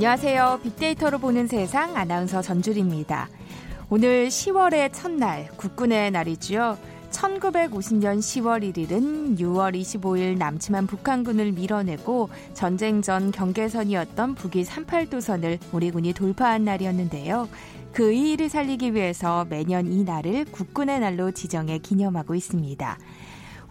안녕하세요. 빅데이터로 보는 세상 아나운서 전주리입니다. 오늘 10월의 첫날, 국군의 날이지요. 1950년 10월 1일은 6월 25일 남침한 북한군을 밀어내고 전쟁 전 경계선이었던 북위 38도선을 우리 군이 돌파한 날이었는데요. 그 의의를 살리기 위해서 매년 이 날을 국군의 날로 지정해 기념하고 있습니다.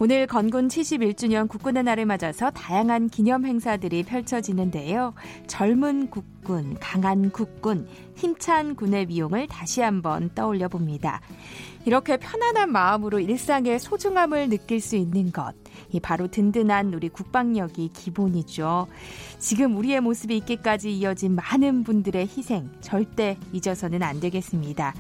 오늘 건군 71주년 국군의 날을 맞아서 다양한 기념 행사들이 펼쳐지는데요. 젊은 국군, 강한 국군, 힘찬 군의 미용을 다시 한번 떠올려 봅니다. 이렇게 편안한 마음으로 일상의 소중함을 느낄 수 있는 것. 이 바로 든든한 우리 국방력이 기본이죠. 지금 우리의 모습이 있기까지 이어진 많은 분들의 희생 절대 잊어서는 안 되겠습니다.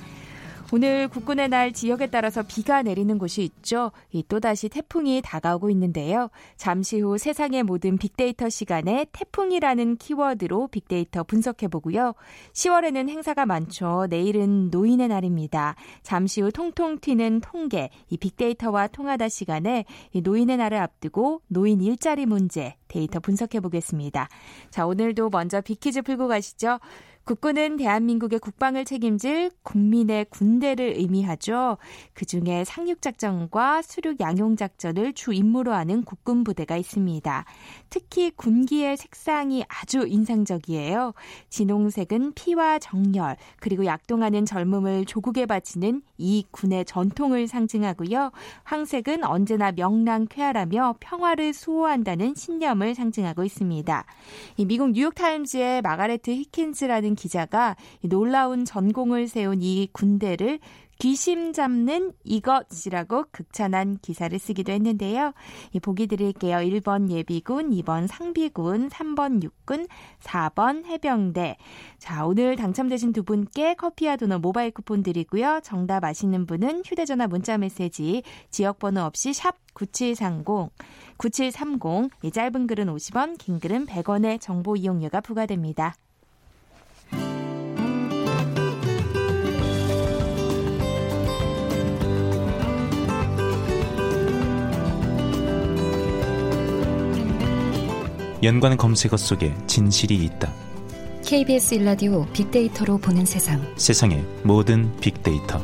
오늘 국군의 날 지역에 따라서 비가 내리는 곳이 있죠. 또다시 태풍이 다가오고 있는데요. 잠시 후 세상의 모든 빅데이터 시간에 태풍이라는 키워드로 빅데이터 분석해 보고요. 10월에는 행사가 많죠. 내일은 노인의 날입니다. 잠시 후 통통 튀는 통계, 이 빅데이터와 통하다 시간에 노인의 날을 앞두고 노인 일자리 문제 데이터 분석해 보겠습니다. 자, 오늘도 먼저 빅퀴즈 풀고 가시죠. 국군은 대한민국의 국방을 책임질 국민의 군대를 의미하죠. 그중에 상륙작전과 수륙 양용작전을 주 임무로 하는 국군 부대가 있습니다. 특히 군기의 색상이 아주 인상적이에요. 진홍색은 피와 정열, 그리고 약동하는 젊음을 조국에 바치는 이 군의 전통을 상징하고요. 황색은 언제나 명랑쾌활하며 평화를 수호한다는 신념을 상징하고 있습니다. 미국 뉴욕타임즈의 마가레트 히킨스라는 기자가 놀라운 전공을 세운 이 군대를 귀심 잡는 이것이라고 극찬한 기사를 쓰기도 했는데요. 보기 드릴게요. 1번 예비군, 2번 상비군, 3번 육군, 4번 해병대. 자, 오늘 당첨되신 두 분께 커피와 도넛 모바일 쿠폰 드리고요. 정답 아시는 분은 휴대전화 문자 메시지 지역번호 없이 샵 9730, 9730, 이 짧은 글은 50원, 긴 글은 100원의 정보 이용료가 부과됩니다. 연관 검색어 속에 진실이 있다. KBS 일라디오 빅데이터로 보는 세상. 세상의 모든 빅데이터.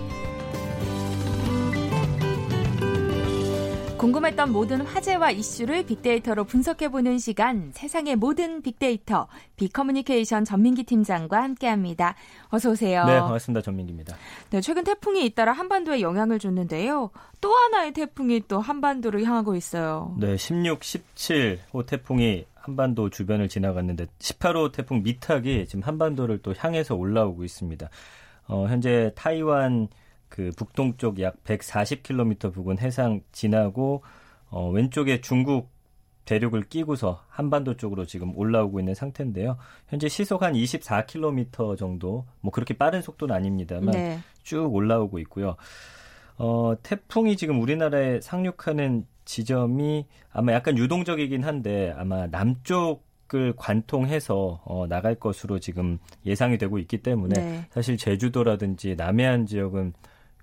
궁금했던 모든 화제와 이슈를 빅데이터로 분석해보는 시간, 세상의 모든 빅데이터, 빅커뮤니케이션 전민기 팀장과 함께합니다. 어서 오세요. 네, 반갑습니다. 전민기입니다. 네, 최근 태풍이 잇따라 한반도에 영향을 줬는데요. 또 하나의 태풍이 또 한반도를 향하고 있어요. 네, 16, 17호 태풍이 한반도 주변을 지나갔는데 18호 태풍 미탁이 지금 한반도를 또 향해서 올라오고 있습니다. 어, 현재 타이완 그 북동쪽 약 140km 부근 해상 지나고 어, 왼쪽에 중국 대륙을 끼고서 한반도 쪽으로 지금 올라오고 있는 상태인데요. 현재 시속 한 24km 정도, 뭐 그렇게 빠른 속도는 아닙니다만 네. 쭉 올라오고 있고요. 어, 태풍이 지금 우리나라에 상륙하는 지점이 아마 약간 유동적이긴 한데 아마 남쪽 을 관통해서 어, 나갈 것으로 지금 예상이 되고 있기 때문에 네. 사실 제주도라든지 남해안 지역은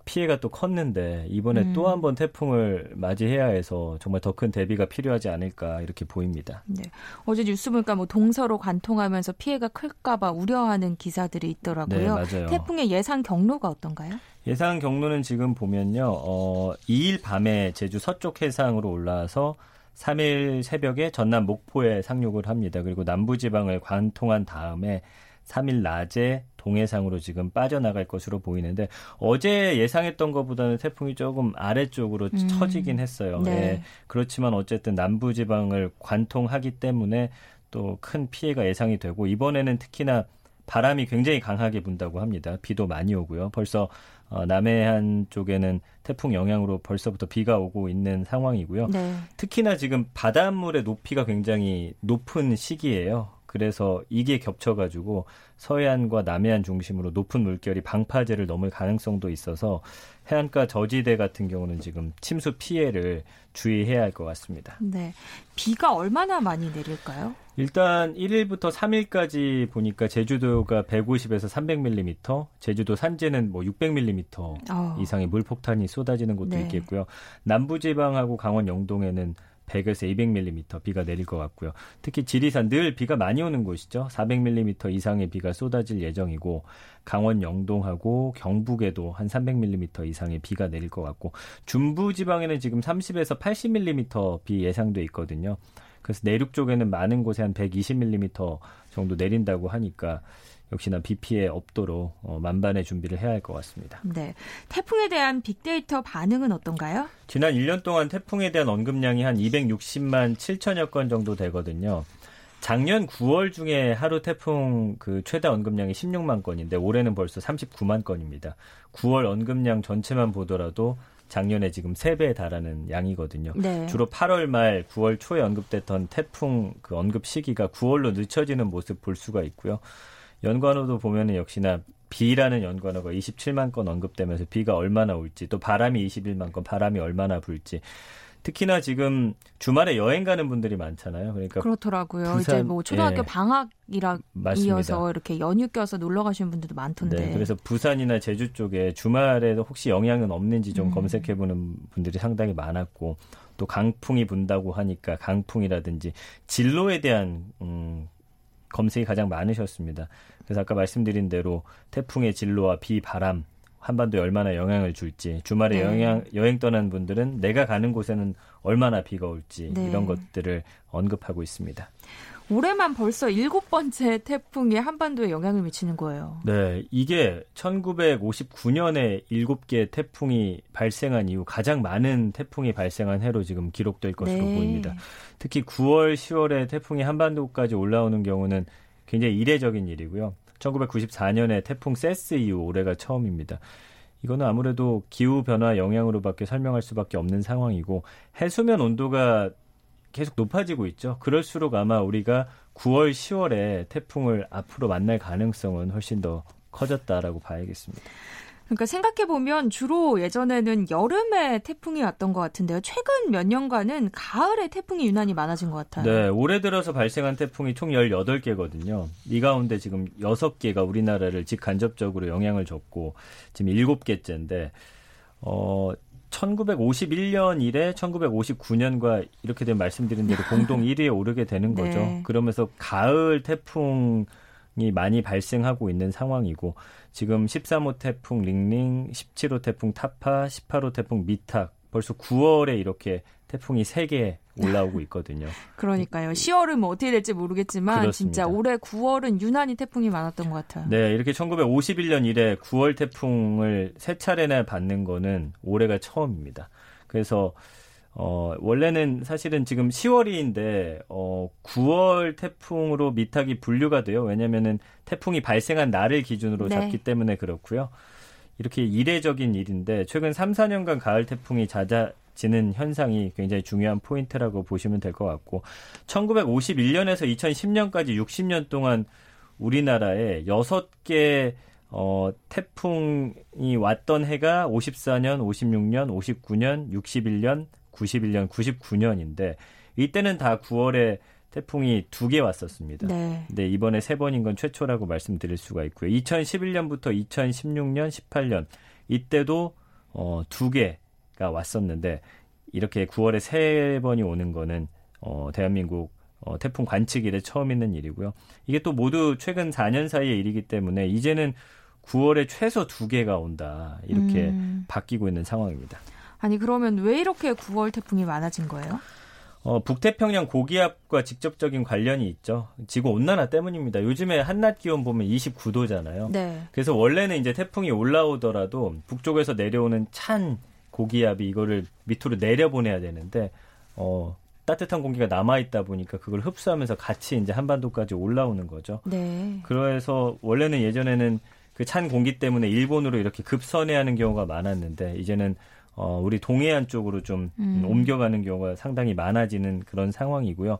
피해가 또 컸는데 이번에 음. 또한 번 태풍을 맞이해야 해서 정말 더 큰 대비가 필요하지 않을까 이렇게 보입니다. 네. 어제 뉴스 보니까 뭐 동서로 관통하면서 피해가 클까봐 우려하는 기사들이 있더라고요. 네, 맞아요. 태풍의 예상 경로가 어떤가요? 예상 경로는 지금 보면요. 어, 2일 밤에 제주 서쪽 해상으로 올라와서 3일 새벽에 전남 목포에 상륙을 합니다. 그리고 남부지방을 관통한 다음에 3일 낮에 동해상으로 지금 빠져나갈 것으로 보이는데 어제 예상했던 것보다는 태풍이 조금 아래쪽으로 음. 처지긴 했어요. 네. 예. 그렇지만 어쨌든 남부지방을 관통하기 때문에 또 큰 피해가 예상이 되고 이번에는 특히나 바람이 굉장히 강하게 분다고 합니다. 비도 많이 오고요. 벌써 어, 남해안 쪽에는 태풍 영향으로 벌써부터 비가 오고 있는 상황이고요. 네. 특히나 지금 바닷물의 높이가 굉장히 높은 시기예요. 그래서 이게 겹쳐가지고 서해안과 남해안 중심으로 높은 물결이 방파제를 넘을 가능성도 있어서 해안가 저지대 같은 경우는 지금 침수 피해를 주의해야 할 것 같습니다. 네. 비가 얼마나 많이 내릴까요? 일단 1일부터 3일까지 보니까 제주도가 150에서 300mm, 제주도 산지는 뭐 600mm 어. 이상의 물폭탄이 쏟아지는 곳도 네. 있겠고요. 남부지방하고 강원 영동에는 100에서 200mm 비가 내릴 것 같고요. 특히 지리산 늘 비가 많이 오는 곳이죠. 400mm 이상의 비가 쏟아질 예정이고 강원 영동하고 경북에도 한 300mm 이상의 비가 내릴 것 같고 중부 지방에는 지금 30에서 80mm 비 예상돼 있거든요. 그래서 내륙 쪽에는 많은 곳에 한 120mm 정도 내린다고 하니까 역시나 비 피해 없도록 어, 만반의 준비를 해야 할 것 같습니다. 네. 태풍에 대한 빅데이터 반응은 어떤가요? 지난 1년 동안 태풍에 대한 언급량이 한 260만 7천여 건 정도 되거든요. 작년 9월 중에 하루 태풍 그 최다 언급량이 16만 건인데 올해는 벌써 39만 건입니다. 9월 언급량 전체만 보더라도 작년에 지금 3배에 달하는 양이거든요. 네. 주로 8월 말 9월 초에 언급됐던 태풍 그 언급 시기가 9월로 늦춰지는 모습 볼 수가 있고요. 연관어도 보면은 역시나 비라는 연관어가 27만 건 언급되면서 비가 얼마나 올지 또 바람이 21만 건 바람이 얼마나 불지 특히나 지금 주말에 여행 가는 분들이 많잖아요. 그러니까 그렇더라고요. 부산, 이제 뭐 초등학교 예. 방학이라 이어서 이렇게 연휴 껴서 놀러 가시는 분들도 많던데. 네, 그래서 부산이나 제주 쪽에 주말에도 혹시 영향은 없는지 좀 음. 검색해 보는 분들이 상당히 많았고 또 강풍이 분다고 하니까 강풍이라든지 진로에 대한 음 검색이 가장 많으셨습니다. 그래서 아까 말씀드린 대로 태풍의 진로와 비, 바람 한반도에 얼마나 영향을 줄지 주말에 네. 영향, 여행 떠난 분들은 내가 가는 곳에는 얼마나 비가 올지 네. 이런 것들을 언급하고 있습니다. 올해만 벌써 일곱 번째 태풍이 한반도에 영향을 미치는 거예요. 네, 이게 1959년에 일곱 개 태풍이 발생한 이후 가장 많은 태풍이 발생한 해로 지금 기록될 것으로 네. 보입니다. 특히 9월, 10월에 태풍이 한반도까지 올라오는 경우는 굉장히 이례적인 일이고요. 1994년에 태풍 세스 이후 올해가 처음입니다. 이거는 아무래도 기후 변화 영향으로밖에 설명할 수밖에 없는 상황이고 해수면 온도가 계속 높아지고 있죠. 그럴수록 아마 우리가 9월, 10월에 태풍을 앞으로 만날 가능성은 훨씬 더 커졌다라고 봐야겠습니다. 그러니까 생각해 보면 주로 예전에는 여름에 태풍이 왔던 것 같은데요. 최근 몇 년간은 가을에 태풍이 유난히 많아진 것 같아요. 네, 올해 들어서 발생한 태풍이 총 18개거든요. 이 가운데 지금 6개가 우리나라를 직간접적으로 영향을 줬고 지금 7개째인데 어 1951년 이래 1959년과 이렇게 된 말씀드린 대로 공동 1위에 오르게 되는 거죠. 네. 그러면서 가을 태풍 이 많이 발생하고 있는 상황이고 지금 13호 태풍 링링, 17호 태풍 타파, 18호 태풍 미탁 벌써 9월에 이렇게 태풍이 3개 올라오고 있거든요. 그러니까요. 10월은 뭐 어떻게 될지 모르겠지만 그렇습니다. 진짜 올해 9월은 유난히 태풍이 많았던 것 같아요. 네, 이렇게 1951년 이래 9월 태풍을 세 차례나 받는 거는 올해가 처음입니다. 그래서 어, 원래는 사실은 지금 10월인데, 어, 9월 태풍으로 미탁이 분류가 돼요. 왜냐면은 태풍이 발생한 날을 기준으로 네. 잡기 때문에 그렇고요. 이렇게 이례적인 일인데, 최근 3, 4년간 가을 태풍이 잦아, 지는 현상이 굉장히 중요한 포인트라고 보시면 될 것 같고 1951년에서 2010년까지 60년 동안 우리나라에 6개 어, 태풍이 왔던 해가 54년, 56년, 59년, 61년, 91년, 99년인데 이때는 다 9월에 태풍이 두 개 왔었습니다. 네. 근데 이번에 세 번인 건 최초라고 말씀드릴 수가 있고요. 2011년부터 2016년, 18년 이때도 어, 두 개 가 왔었는데 이렇게 9월에 세 번이 오는 거는 어, 대한민국 어, 태풍 관측 일에 처음 있는 일이고요. 이게 또 모두 최근 4년 사이의 일이기 때문에 이제는 9월에 최소 두 개가 온다 이렇게 음. 바뀌고 있는 상황입니다. 아니 그러면 왜 이렇게 9월 태풍이 많아진 거예요? 어, 북태평양 고기압과 직접적인 관련이 있죠. 지구 온난화 때문입니다. 요즘에 한낮 기온 보면 29도잖아요. 네. 그래서 원래는 이제 태풍이 올라오더라도 북쪽에서 내려오는 찬 고기압이 이거를 밑으로 내려보내야 되는데 어 따뜻한 공기가 남아 있다 보니까 그걸 흡수하면서 같이 이제 한반도까지 올라오는 거죠. 네. 그래서 원래는 예전에는 그 찬 공기 때문에 일본으로 이렇게 급선회하는 경우가 많았는데 이제는 어 우리 동해안 쪽으로 좀 음. 옮겨가는 경우가 상당히 많아지는 그런 상황이고요.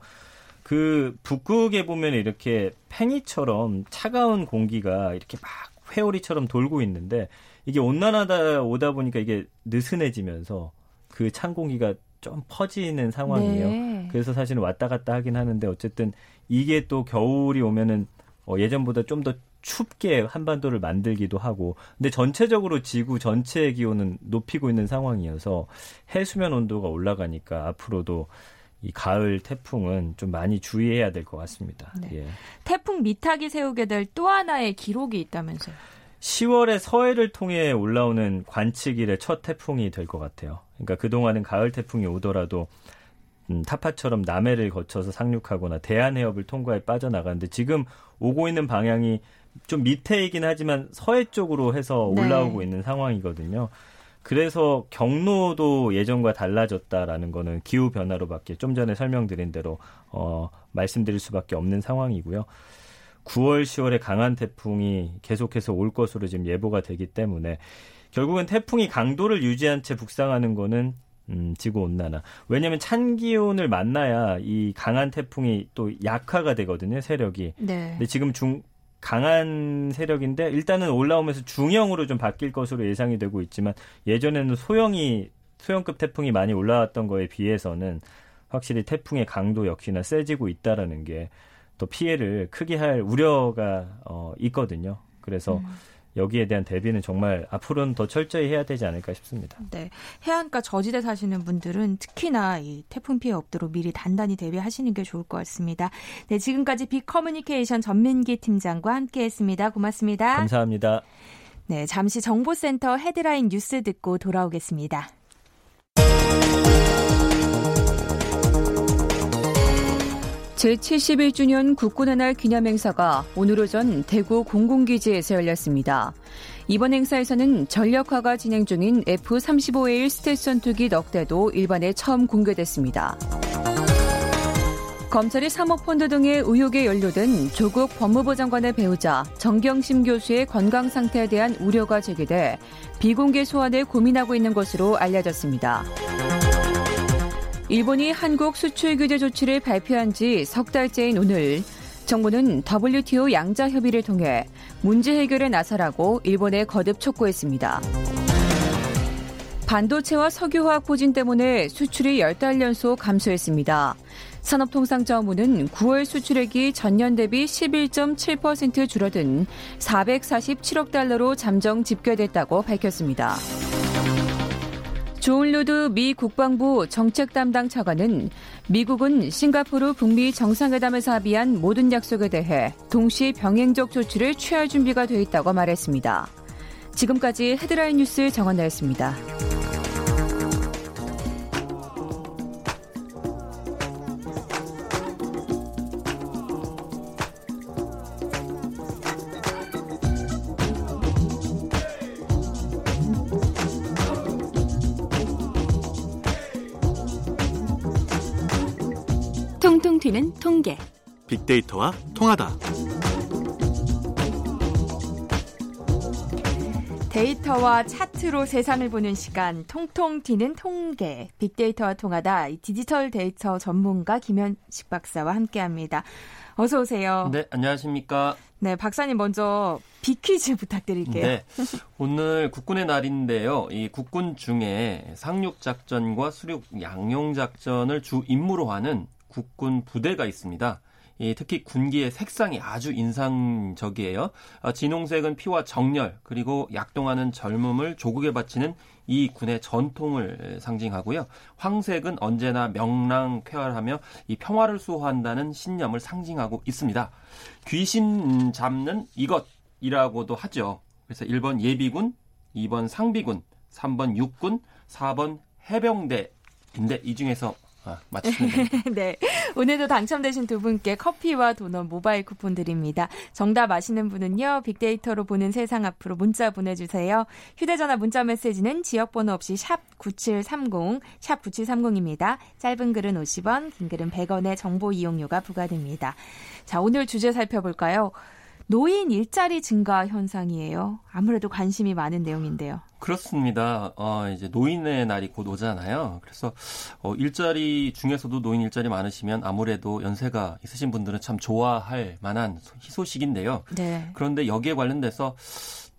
그 북극에 보면 이렇게 팽이처럼 차가운 공기가 이렇게 막 회오리처럼 돌고 있는데 이게 온난화다 오다 보니까 이게 느슨해지면서 그 찬 공기가 좀 퍼지는 상황이에요. 네. 그래서 사실은 왔다 갔다 하긴 하는데 어쨌든 이게 또 겨울이 오면은 어, 예전보다 좀 더 춥게 한반도를 만들기도 하고 근데 전체적으로 지구 전체의 기온은 높이고 있는 상황이어서 해수면 온도가 올라가니까 앞으로도 이 가을 태풍은 좀 많이 주의해야 될 것 같습니다. 네. 예. 태풍 미탁이 세우게 될 또 하나의 기록이 있다면서요. 10월에 서해를 통해 올라오는 관측일의 첫 태풍이 될 것 같아요. 그러니까 그동안은 가을 태풍이 오더라도 음, 타파처럼 남해를 거쳐서 상륙하거나 대한해협을 통과해 빠져나가는데 지금 오고 있는 방향이 좀 밑에이긴 하지만 서해 쪽으로 해서 네. 올라오고 있는 상황이거든요. 그래서 경로도 예전과 달라졌다라는 거는 기후 변화로밖에 좀 전에 설명드린 대로 어, 말씀드릴 수밖에 없는 상황이고요. 9월, 10월에 강한 태풍이 계속해서 올 것으로 지금 예보가 되기 때문에 결국은 태풍이 강도를 유지한 채 북상하는 거는 음, 지구 온난화. 왜냐하면 찬 기온을 만나야 이 강한 태풍이 또 약화가 되거든요, 세력이. 네. 근데 지금 중 강한 세력인데 일단은 올라오면서 중형으로 좀 바뀔 것으로 예상이 되고 있지만 예전에는 소형이 소형급 태풍이 많이 올라왔던 거에 비해서는 확실히 태풍의 강도 역시나 세지고 있다라는 게 더 피해를 크게 할 우려가 어, 있거든요. 그래서 음. 여기에 대한 대비는 정말 앞으로는 더 철저히 해야 되지 않을까 싶습니다. 네. 해안가 저지대 사시는 분들은 특히나 이 태풍 피해 없도록 미리 단단히 대비하시는 게 좋을 것 같습니다. 네, 지금까지 빅커뮤니케이션 전민기 팀장과 함께 했습니다. 고맙습니다. 감사합니다. 네, 잠시 정보센터 헤드라인 뉴스 듣고 돌아오겠습니다. 제71주년 국군의 날 기념 행사가 오늘 오전 대구 공군기지에서 열렸습니다. 이번 행사에서는 전력화가 진행 중인 F-35A1 스텔스 전투기 넉 대도 일반에 처음 공개됐습니다. 검찰이 사모펀드 등의 의혹에 연루된 조국 법무부 장관의 배우자 정경심 교수의 건강 상태에 대한 우려가 제기돼 비공개 소환을 고민하고 있는 것으로 알려졌습니다. 일본이 한국 수출 규제 조치를 발표한 지 석 달째인 오늘 정부는 WTO 양자 협의를 통해 문제 해결에 나서라고 일본에 거듭 촉구했습니다. 반도체와 석유화학 부진 때문에 수출이 10달 연속 감소했습니다. 산업통상자원부는 9월 수출액이 전년 대비 11.7% 줄어든 447억 달러로 잠정 집계됐다고 밝혔습니다. 존 루드 미 국방부 정책 담당 차관은 미국은 싱가포르 북미 정상회담에서 합의한 모든 약속에 대해 동시 병행적 조치를 취할 준비가 돼 있다고 말했습니다. 지금까지 헤드라인 뉴스 정원나였습니다. 튀는 통계. 빅데이터와 통하다. 데이터와 차트로 세상을 보는 시간 통통 튀는 통계 빅데이터와 통하다 이 디지털 데이터 전문가 김현식 박사와 함께합니다. 어서 오세요. 네, 안녕하십니까. 네, 박사님 먼저 빅퀴즈 부탁드릴게요. 네. 오늘 국군의 날인데요. 이 국군 중에 상륙 작전과 수륙 양용 작전을 주 임무로 하는 국군 부대가 있습니다. 이 특히 군기의 색상이 아주 인상적이에요. 어, 진홍색은 피와 정열 그리고 약동하는 젊음을 조국에 바치는 이 군의 전통을 상징하고요. 황색은 언제나 명랑 쾌활하며 이 평화를 수호한다는 신념을 상징하고 있습니다. 귀신 잡는 이것이라고도 하죠. 그래서 1번 예비군, 2번 상비군, 3번 육군, 4번 해병대인데 이 중에서 아, 맞추시면. 네. 오늘도 당첨되신 두 분께 커피와 도넛 모바일 쿠폰 드립니다. 정답 아시는 분은요. 빅데이터로 보는 세상 앞으로 문자 보내주세요. 휴대전화 문자 메시지는 지역번호 없이 샵 9730, 샵 9730입니다. 짧은 글은 50원, 긴 글은 100원의 정보 이용료가 부과됩니다. 자, 오늘 주제 살펴볼까요? 노인 일자리 증가 현상이에요. 아무래도 관심이 많은 내용인데요. 그렇습니다. 어, 이제 노인의 날이 곧 오잖아요. 그래서 어, 일자리 중에서도 노인 일자리 많으시면 아무래도 연세가 있으신 분들은 참 좋아할 만한 희소식인데요. 네. 그런데 여기에 관련돼서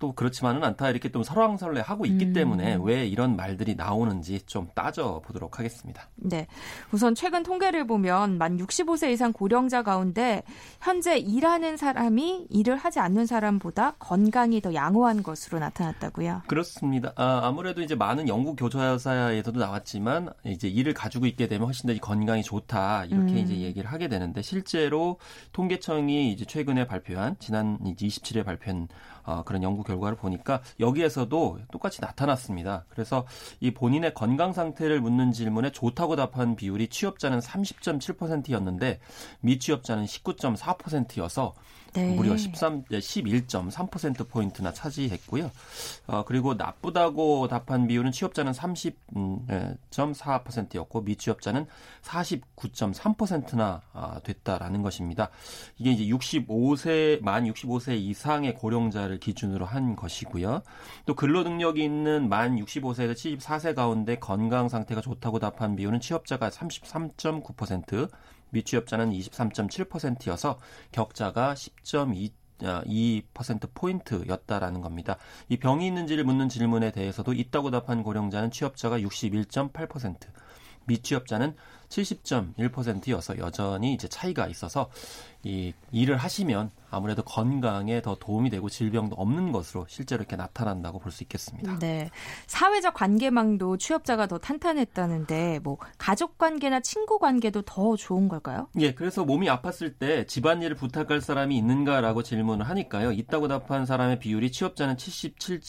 또 그렇지만은 않다 이렇게 좀 설왕설래 하고 있기 음. 때문에 왜 이런 말들이 나오는지 좀 따져 보도록 하겠습니다. 네. 우선 최근 통계를 보면 만 65세 이상 고령자 가운데 현재 일하는 사람이 일을 하지 않는 사람보다 건강이 더 양호한 것으로 나타났다고요. 그렇습니다. 아, 무래도 이제 많은 연구 교사에서도 나왔지만 이제 일을 가지고 있게 되면 훨씬 더 건강이 좋다 이렇게 음. 이제 얘기를 하게 되는데 실제로 통계청이 이제 최근에 발표한 지난 이제 27일 발표한 어, 그런 연구 결과를 보니까 여기에서도 똑같이 나타났습니다. 그래서 이 본인의 건강 상태를 묻는 질문에 좋다고 답한 비율이 취업자는 30.7%였는데 미취업자는 19.4%여서 네. 무려 13, 11.3% 포인트나 차지했고요. 어, 그리고 나쁘다고 답한 비율은 취업자는 30.4%였고 미취업자는 49.3%나 아, 됐다라는 것입니다. 이게 이제 65세 만 65세 이상의 고령자를 기준으로 한 것이고요. 또 근로 능력이 있는 만 65세에서 74세 가운데 건강 상태가 좋다고 답한 비율은 취업자가 33.9%, 미취업자는 23.7%여서 격차가 10.2 2%포인트였다라는 겁니다. 이 병이 있는지를 묻는 질문에 대해서도 있다고 답한 고령자는 취업자가 61.8%, 미취업자는 70.1%여서 여전히 이제 차이가 있어서 이 일을 하시면 아무래도 건강에 더 도움이 되고 질병도 없는 것으로 실제로 이렇게 나타난다고 볼 수 있겠습니다. 네. 사회적 관계망도 취업자가 더 탄탄했다는데 뭐 가족 관계나 친구 관계도 더 좋은 걸까요? 예, 그래서 몸이 아팠을 때 집안일을 부탁할 사람이 있는가라고 질문을 하니까요. 있다고 답한 사람의 비율이 취업자는 77.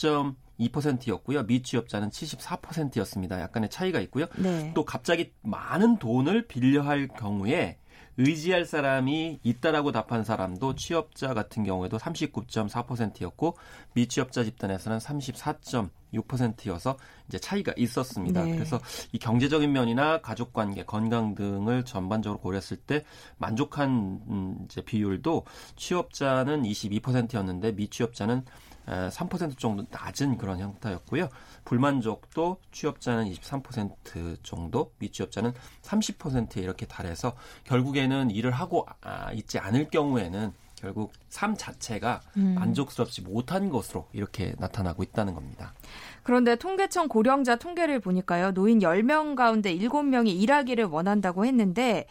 2%였고요. 미취업자는 74%였습니다. 약간의 차이가 있고요. 네. 또 갑자기 많은 돈을 빌려할 경우에 의지할 사람이 있다라고 답한 사람도 취업자 같은 경우에도 39.4%였고 미취업자 집단에서는 34.6%여서 이제 차이가 있었습니다. 네. 그래서 이 경제적인 면이나 가족 관계, 건강 등을 전반적으로 고려했을 때 만족한 음, 이제 비율도 취업자는 22%였는데 미취업자는 3% 정도 낮은 그런 형태였고요. 불만족도 취업자는 23% 정도, 미취업자는 30%에 이렇게 달해서 결국에는 일을 하고 아, 있지 않을 경우에는 결국 삶 자체가 음. 만족스럽지 못한 것으로 이렇게 나타나고 있다는 겁니다. 그런데 통계청 고령자 통계를 보니까요. 노인 10명 가운데 7명이 일하기를 원한다고 했는데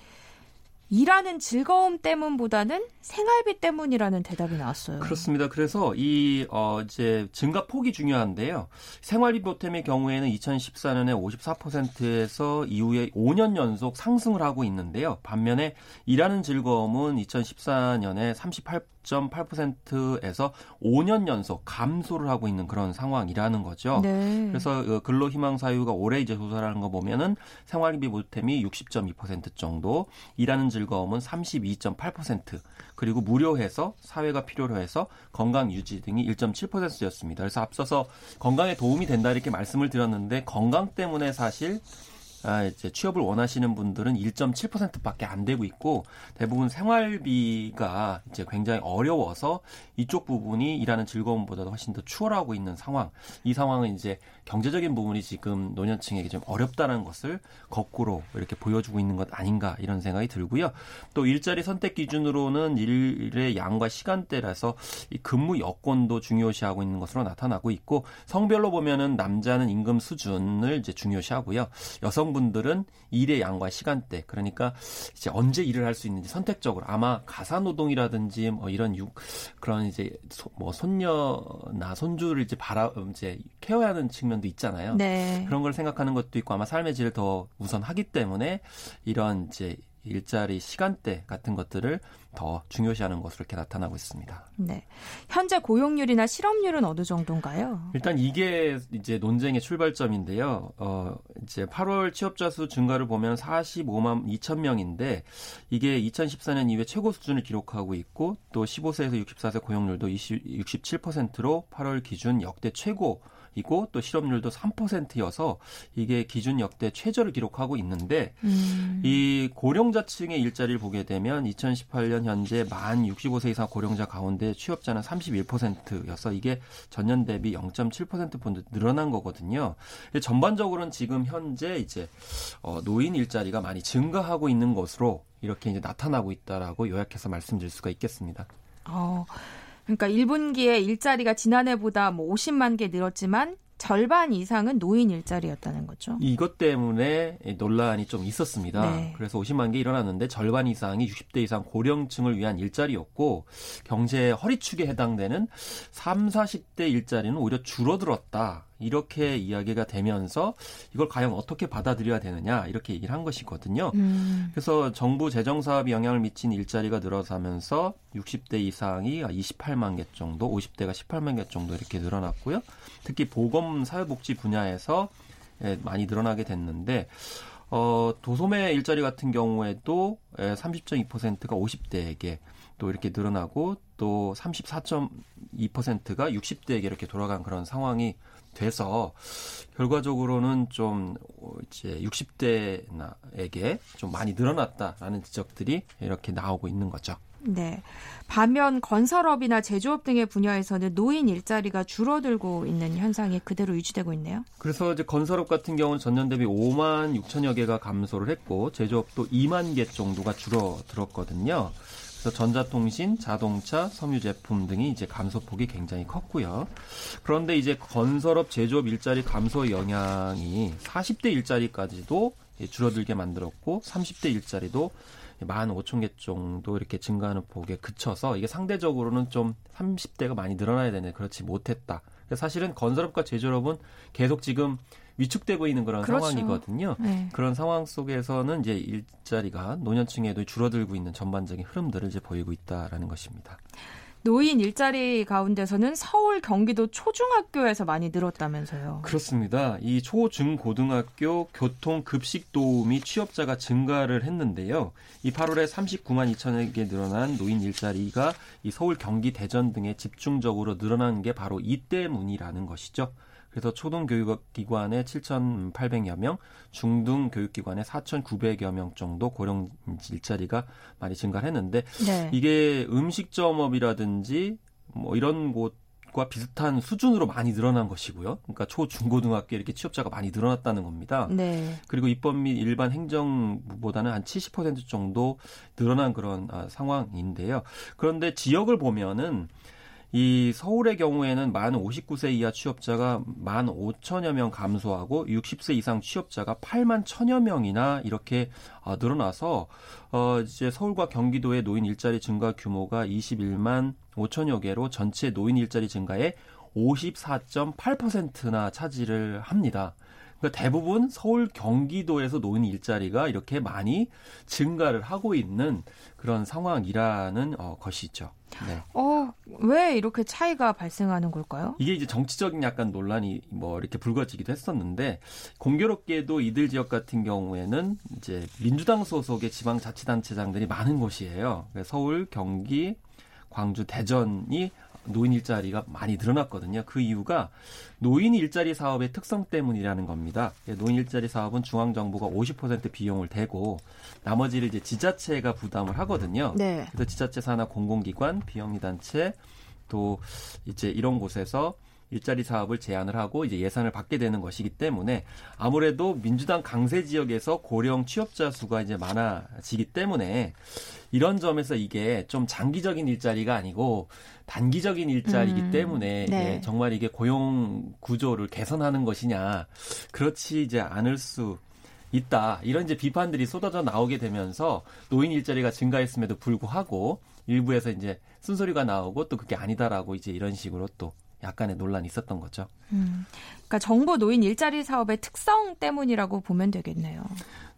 일하는 즐거움 때문보다는 생활비 때문이라는 대답이 나왔어요. 그렇습니다. 그래서 이 어, 이제 증가 폭이 중요한데요. 생활비 보탬의 경우에는 2014년에 54%에서 이후에 5년 연속 상승을 하고 있는데요. 반면에 일하는 즐거움은 2014년에 38.8%에서 5년 연속 감소를 하고 있는 그런 상황이라는 거죠. 네. 그래서 그 근로 희망 사유가 올해 이제 조사를 거 보면은 생활비 보탬이 60.2% 정도, 일하는 즐거움은 32.8%, 그리고 무료해서 사회가 필요로 해서 건강 유지 등이 1.7%였습니다. 그래서 앞서서 건강에 도움이 된다 이렇게 말씀을 드렸는데 건강 때문에 사실 아, 이제 취업을 원하시는 분들은 1.7%밖에 안 되고 있고 대부분 생활비가 이제 굉장히 어려워서 이쪽 부분이 일하는 즐거움보다도 훨씬 더 추월하고 있는 상황. 이 상황은 이제 경제적인 부분이 지금 노년층에게 좀 어렵다는 것을 거꾸로 이렇게 보여주고 있는 것 아닌가 이런 생각이 들고요. 또 일자리 선택 기준으로는 일의 양과 시간대라서 이 근무 여건도 중요시하고 있는 것으로 나타나고 있고 성별로 보면은 남자는 임금 수준을 이제 중요시하고요. 여성분들은 일의 양과 시간대 그러니까 이제 언제 일을 할 수 있는지 선택적으로 아마 가사 노동이라든지 뭐 이런 육 그런 이제 소, 뭐 손녀나 손주를 이제 바라 이제 케어하는 측면 도 있잖아요. 네. 그런 걸 생각하는 것도 있고 아마 삶의 질을 더 우선하기 때문에 이런 이제 일자리 시간대 같은 것들을 더 중요시하는 것으로 이렇게 나타나고 있습니다. 네. 현재 고용률이나 실업률은 어느 정도인가요? 일단 이게 이제 논쟁의 출발점인데요. 어, 이제 8월 취업자 수 증가를 보면 45만 2천 명인데 이게 2014년 이후에 최고 수준을 기록하고 있고 또 15세에서 64세 고용률도 20, 67%로 8월 기준 역대 최고 이고 또 실업률도 3%여서 이게 기준 역대 최저를 기록하고 있는데 음. 이 고령자층의 일자리를 보게 되면 2018년 현재 만 65세 이상 고령자 가운데 취업자는 31%여서 이게 전년 대비 0.7%포인트 늘어난 거거든요. 전반적으로는 지금 현재 이제 어, 노인 일자리가 많이 증가하고 있는 것으로 이렇게 이제 나타나고 있다라고 요약해서 말씀드릴 수가 있겠습니다. 어, 그러니까 1분기에 일자리가 지난해보다 뭐 50만 개 늘었지만 절반 이상은 노인 일자리였다는 거죠. 이것 때문에 논란이 좀 있었습니다. 네. 그래서 50만 개 일어났는데 절반 이상이 60대 이상 고령층을 위한 일자리였고 경제 허리축에 해당되는 3, 40대 일자리는 오히려 줄어들었다. 이렇게 이야기가 되면서 이걸 과연 어떻게 받아들여야 되느냐 이렇게 얘기를 한 것이거든요. 음. 그래서 정부 재정 사업이 영향을 미친 일자리가 늘어서면서 60대 이상이 28만 개 정도, 50대가 18만 개 정도 이렇게 늘어났고요. 특히 보건 사회복지 분야에서 예, 많이 늘어나게 됐는데 어, 도소매 일자리 같은 경우에도 30.2%가 50대에게 또 이렇게 늘어나고 또 34.2%가 60대에게 이렇게 돌아간 그런 상황이 돼서 결과적으로는 좀 이제 60대에게 좀 많이 늘어났다라는 지적들이 이렇게 나오고 있는 거죠. 네. 반면 건설업이나 제조업 등의 분야에서는 노인 일자리가 줄어들고 있는 현상이 그대로 유지되고 있네요. 그래서 이제 건설업 같은 경우는 전년 대비 5만 6천여 개가 감소를 했고 제조업도 2만 개 정도가 줄어들었거든요. 그래서 전자통신, 자동차, 섬유 제품 등이 이제 감소폭이 굉장히 컸고요. 그런데 이제 건설업, 제조업 일자리 감소 영향이 40대 일자리까지도 줄어들게 만들었고 30대 일자리도 만 5천 개 정도 이렇게 증가하는 폭에 그쳐서 이게 상대적으로는 좀 30대가 많이 늘어나야 되는데 그렇지 못했다. 사실은 건설업과 제조업은 계속 지금 위축되고 있는 그런 그렇죠. 상황이거든요. 네. 그런 상황 속에서는 이제 일자리가 노년층에도 줄어들고 있는 전반적인 흐름들을 이제 보이고 있다라는 것입니다. 노인 일자리 가운데서는 서울, 경기도 초중학교에서 많이 늘었다면서요. 그렇습니다. 이 초, 중, 고등학교 교통 급식 도우미 취업자가 증가를 했는데요. 이 8월에 39만 2천여 개 늘어난 노인 일자리가 이 서울, 경기, 대전 등에 집중적으로 늘어난 게 바로 이 때문이라는 것이죠. 그래서 초등교육기관에 7,800여 명, 중등교육기관에 4,900여 명 정도 고령 일자리가 많이 증가를 했는데 네. 이게 음식점업이라든지 뭐 이런 곳 과 비슷한 수준으로 많이 늘어난 것이고요. 그러니까 초, 중, 고등학교 이렇게 취업자가 많이 늘어났다는 겁니다. 네. 그리고 입법 및 일반 행정부보다는 한 70% 정도 늘어난 그런 아, 상황인데요. 그런데 지역을 보면은 이 서울의 경우에는 만 59세 이하 취업자가 만 5천여 명 감소하고 60세 이상 취업자가 8만 천여 명이나 이렇게 아, 늘어나서 어 이제 서울과 경기도의 노인 일자리 증가 규모가 21만 5천여 개로 전체 노인 일자리 증가의 54.8%나 차지를 합니다. 그러니까 대부분 서울 경기도에서 노인 일자리가 이렇게 많이 증가를 하고 있는 그런 상황이라는 어, 것이죠. 네. 어, 왜 이렇게 차이가 발생하는 걸까요? 이게 이제 정치적인 약간 논란이 뭐 이렇게 불거지기도 했었는데 공교롭게도 이들 지역 같은 경우에는 이제 민주당 소속의 지방자치단체장들이 많은 곳이에요. 서울, 경기, 광주, 대전이 노인 일자리가 많이 늘어났거든요. 그 이유가 노인 일자리 사업의 특성 때문이라는 겁니다. 노인 일자리 사업은 중앙 정부가 50% 비용을 대고 나머지를 이제 지자체가 부담을 하거든요. 네. 그래서 지자체 산하 공공기관, 비영리 단체 또 이제 이런 곳에서 일자리 사업을 제안을 하고 이제 예산을 받게 되는 것이기 때문에 아무래도 민주당 강세 지역에서 고령 취업자 수가 이제 많아지기 때문에 이런 점에서 이게 좀 장기적인 일자리가 아니고 단기적인 일자리이기 음, 때문에 네. 예, 정말 이게 고용 구조를 개선하는 것이냐 그렇지 이제 않을 수 있다 이런 이제 비판들이 쏟아져 나오게 되면서 노인 일자리가 증가했음에도 불구하고 일부에서 이제 쓴소리가 나오고 또 그게 아니다라고 이제 이런 식으로 또 약간의 논란이 있었던 거죠. 음, 그러니까 정부 노인 일자리 사업의 특성 때문이라고 보면 되겠네요.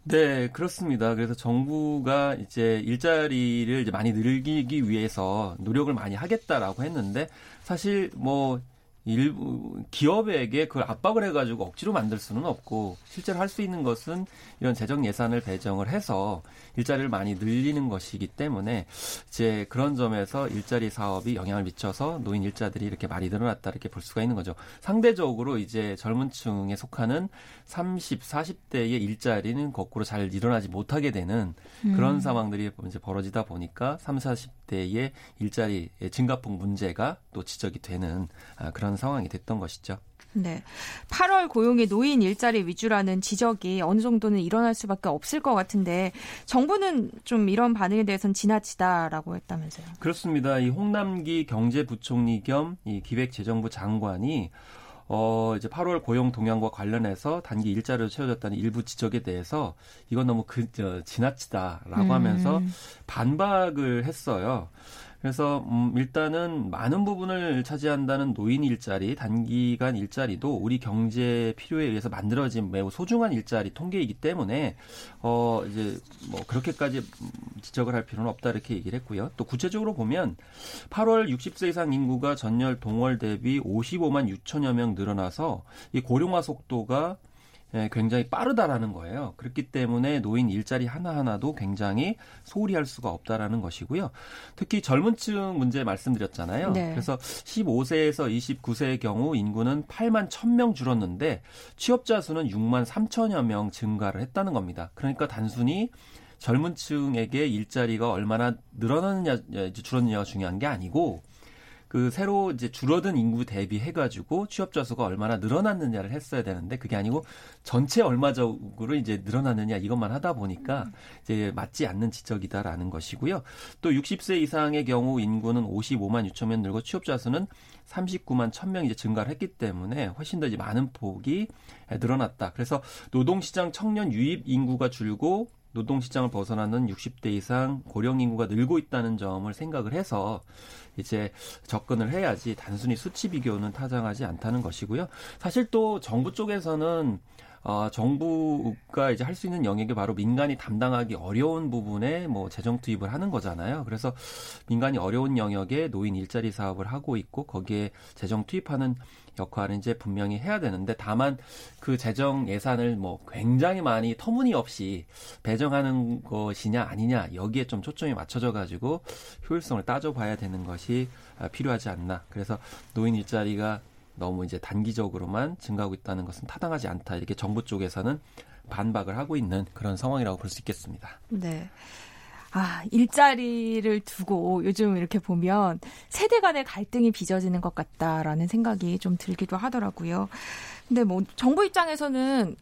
네, 그렇습니다. 그래서 정부가 이제 일자리를 이제 많이 늘리기 위해서 노력을 많이 하겠다라고 했는데 사실 뭐 일부 기업에게 그걸 압박을 해가지고 억지로 만들 수는 없고 실제로 할 수 있는 것은 이런 재정 예산을 배정을 해서 일자리를 많이 늘리는 것이기 때문에 이제 그런 점에서 일자리 사업이 영향을 미쳐서 노인 일자들이 이렇게 많이 늘어났다 이렇게 볼 수가 있는 거죠. 상대적으로 이제 젊은층에 속하는 30, 40대의 일자리는 거꾸로 잘 일어나지 못하게 되는 그런 상황들이 이제 벌어지다 보니까 30, 40 대의 일자리 증가폭 문제가 또 지적이 되는 아, 그런 상황이 됐던 것이죠. 네. 8월 고용이 노인 일자리 위주라는 지적이 어느 정도는 일어날 수밖에 없을 것 같은데 정부는 좀 이런 반응에 대해서는 지나치다라고 했다면서요. 그렇습니다. 이 홍남기 경제부총리 겸 이 기획재정부 장관이 어, 이제 8월 고용 동향과 관련해서 단기 일자리로 채워졌다는 일부 지적에 대해서 이건 너무 그, 저, 지나치다라고 음. 하면서 반박을 했어요. 그래서 음, 일단은 많은 부분을 차지한다는 노인 일자리, 단기간 일자리도 우리 경제 필요에 의해서 만들어진 매우 소중한 일자리 통계이기 때문에 어 이제 뭐 그렇게까지 지적을 할 필요는 없다 이렇게 얘기를 했고요. 또 구체적으로 보면 8월 60세 이상 인구가 전년 동월 대비 55만 6천여 명 늘어나서 이 고령화 속도가 예, 굉장히 빠르다라는 거예요. 그렇기 때문에 노인 일자리 하나하나도 굉장히 소홀히 할 수가 없다라는 것이고요. 특히 젊은 층 문제 말씀드렸잖아요. 네. 그래서 15세에서 29세의 경우 인구는 8만 1000명 줄었는데 취업자 수는 6만 3천여 명 증가를 했다는 겁니다. 그러니까 단순히 젊은 층에게 일자리가 얼마나 늘어나느냐, 줄었느냐가 중요한 게 아니고 그 새로 이제 줄어든 인구 대비해 가지고 취업자 수가 얼마나 늘어났느냐를 했어야 되는데 그게 아니고 전체 얼마적으로 이제 늘어났느냐 이것만 하다 보니까 이제 맞지 않는 지적이다라는 것이고요. 또 60세 이상의 경우 인구는 55만 6천 명 늘고 취업자 수는 39만 1천 명 이제 증가를 했기 때문에 훨씬 더 이제 많은 폭이 늘어났다. 그래서 노동시장 청년 유입 인구가 줄고 노동시장을 벗어나는 60대 이상 고령 인구가 늘고 있다는 점을 생각을 해서 이제 접근을 해야지 단순히 수치 비교는 타당하지 않다는 것이고요. 사실 또 정부 쪽에서는 어, 정부가 이제 할 수 있는 영역이 바로 민간이 담당하기 어려운 부분에 뭐 재정 투입을 하는 거잖아요. 그래서 민간이 어려운 영역에 노인 일자리 사업을 하고 있고 거기에 재정 투입하는 역할은 이제 분명히 해야 되는데 다만 그 재정 예산을 뭐 굉장히 많이 터무니없이 배정하는 것이냐 아니냐 여기에 좀 초점이 맞춰져 가지고 효율성을 따져봐야 되는 것이 아, 필요하지 않나. 그래서 노인 일자리가 너무 이제 단기적으로만 증가하고 있다는 것은 타당하지 않다. 이렇게 정부 쪽에서는 반박을 하고 있는 그런 상황이라고 볼 수 있겠습니다. 네. 아, 일자리를 두고 요즘 이렇게 보면 세대 간의 갈등이 빚어지는 것 같다라는 생각이 좀 들기도 하더라고요. 근데 뭐 정부 입장에서는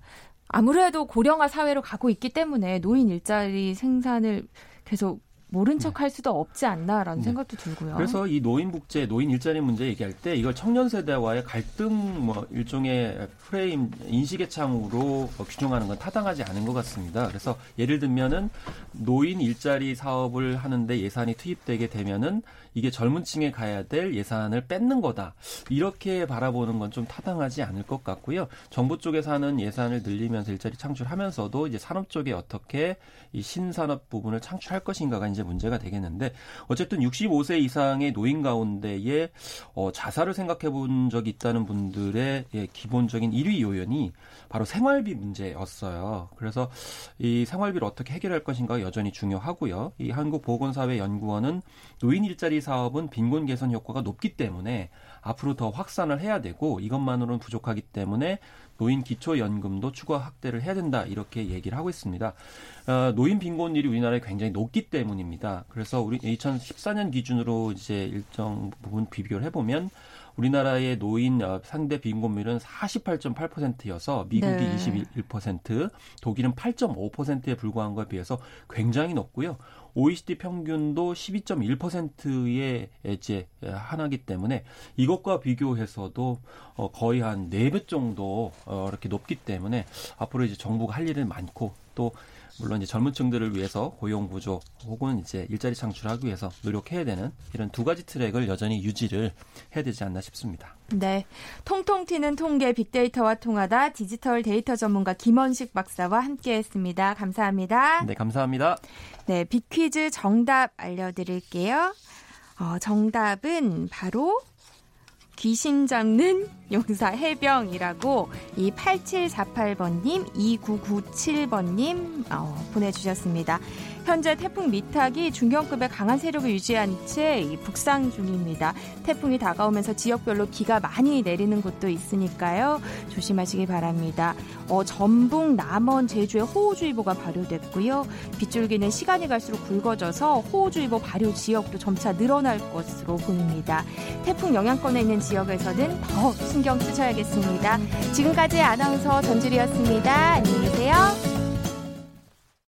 아무래도 고령화 사회로 가고 있기 때문에 노인 일자리 생산을 계속 모른 척할 수도 없지 않나라는 네. 생각도 들고요. 그래서 이 노인 복제, 노인 일자리 문제 얘기할 때 이걸 청년 세대와의 갈등 뭐 일종의 프레임 인식의 창으로 어, 규정하는 건 타당하지 않은 것 같습니다. 그래서 예를 들면은 노인 일자리 사업을 하는데 예산이 투입되게 되면은 이게 젊은 층에 가야 될 예산을 뺏는 거다. 이렇게 바라보는 건 좀 타당하지 않을 것 같고요. 정부 쪽에서 하는 예산을 늘리면서 일자리 창출하면서도 이제 산업 쪽에 어떻게 이 신산업 부분을 창출할 것인가가 이제 문제가 되겠는데 어쨌든 65세 이상의 노인 가운데에 어, 자살을 생각해 본 적이 있다는 분들의 예, 기본적인 1위 요인이 바로 생활비 문제였어요. 그래서 이 생활비를 어떻게 해결할 것인가 여전히 중요하고요. 이 한국보건사회연구원은 노인 일자리 사업은 빈곤 개선 효과가 높기 때문에 앞으로 더 확산을 해야 되고 이것만으로는 부족하기 때문에 노인 기초 연금도 추가 확대를 해야 된다 이렇게 얘기를 하고 있습니다. 어, 노인 빈곤율이 우리나라에 굉장히 높기 때문입니다. 그래서 우리 2014년 기준으로 이제 일정 부분 비교를 해보면 우리나라의 노인 어, 상대 빈곤율은 48.8%여서 미국이 네. 21%, 독일은 8.5%에 불과한 것에 비해서 굉장히 높고요. OECD 평균도 12.1%에 이제 하나기 때문에 이것과 비교해서도 어, 거의 한 4배 정도 어, 이렇게 높기 때문에 앞으로 이제 정부가 할 일은 많고 또 물론 이제 젊은 층들을 위해서 고용 구조 혹은 이제 일자리 창출하기 위해서 노력해야 되는 이런 두 가지 트랙을 여전히 유지를 해야 되지 않나 싶습니다. 네. 통통 튀는 통계 빅데이터와 통하다 디지털 데이터 전문가 김원식 박사와 함께 했습니다. 감사합니다. 네, 감사합니다. 네, 빅퀴즈 정답 알려드릴게요. 어, 정답은 바로 귀신 잡는 용사 해병이라고 이 8748번님, 2997번님 어, 보내주셨습니다. 현재 태풍 미탁이 중경급의 강한 세력을 유지한 채이 북상 중입니다. 태풍이 다가오면서 지역별로 비가 많이 내리는 곳도 있으니까요. 조심하시기 바랍니다. 어, 전북, 남원, 제주에 호우주의보가 발효됐고요. 빗줄기는 시간이 갈수록 굵어져서 호우주의보 발효 지역도 점차 늘어날 것으로 보입니다. 태풍 영향권에 있는 지역에서는 더 신경 쓰셔야겠습니다. 지금까지 아나운서 전주리였습니다. 안녕히 계세요.